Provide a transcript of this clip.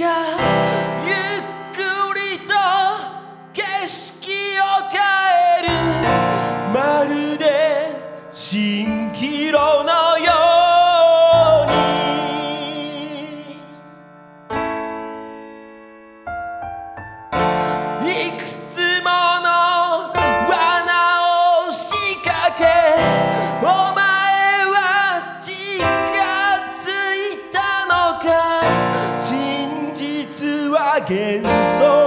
ゆっくりと景色を変える。まるで蜃気楼のように。幾つ again so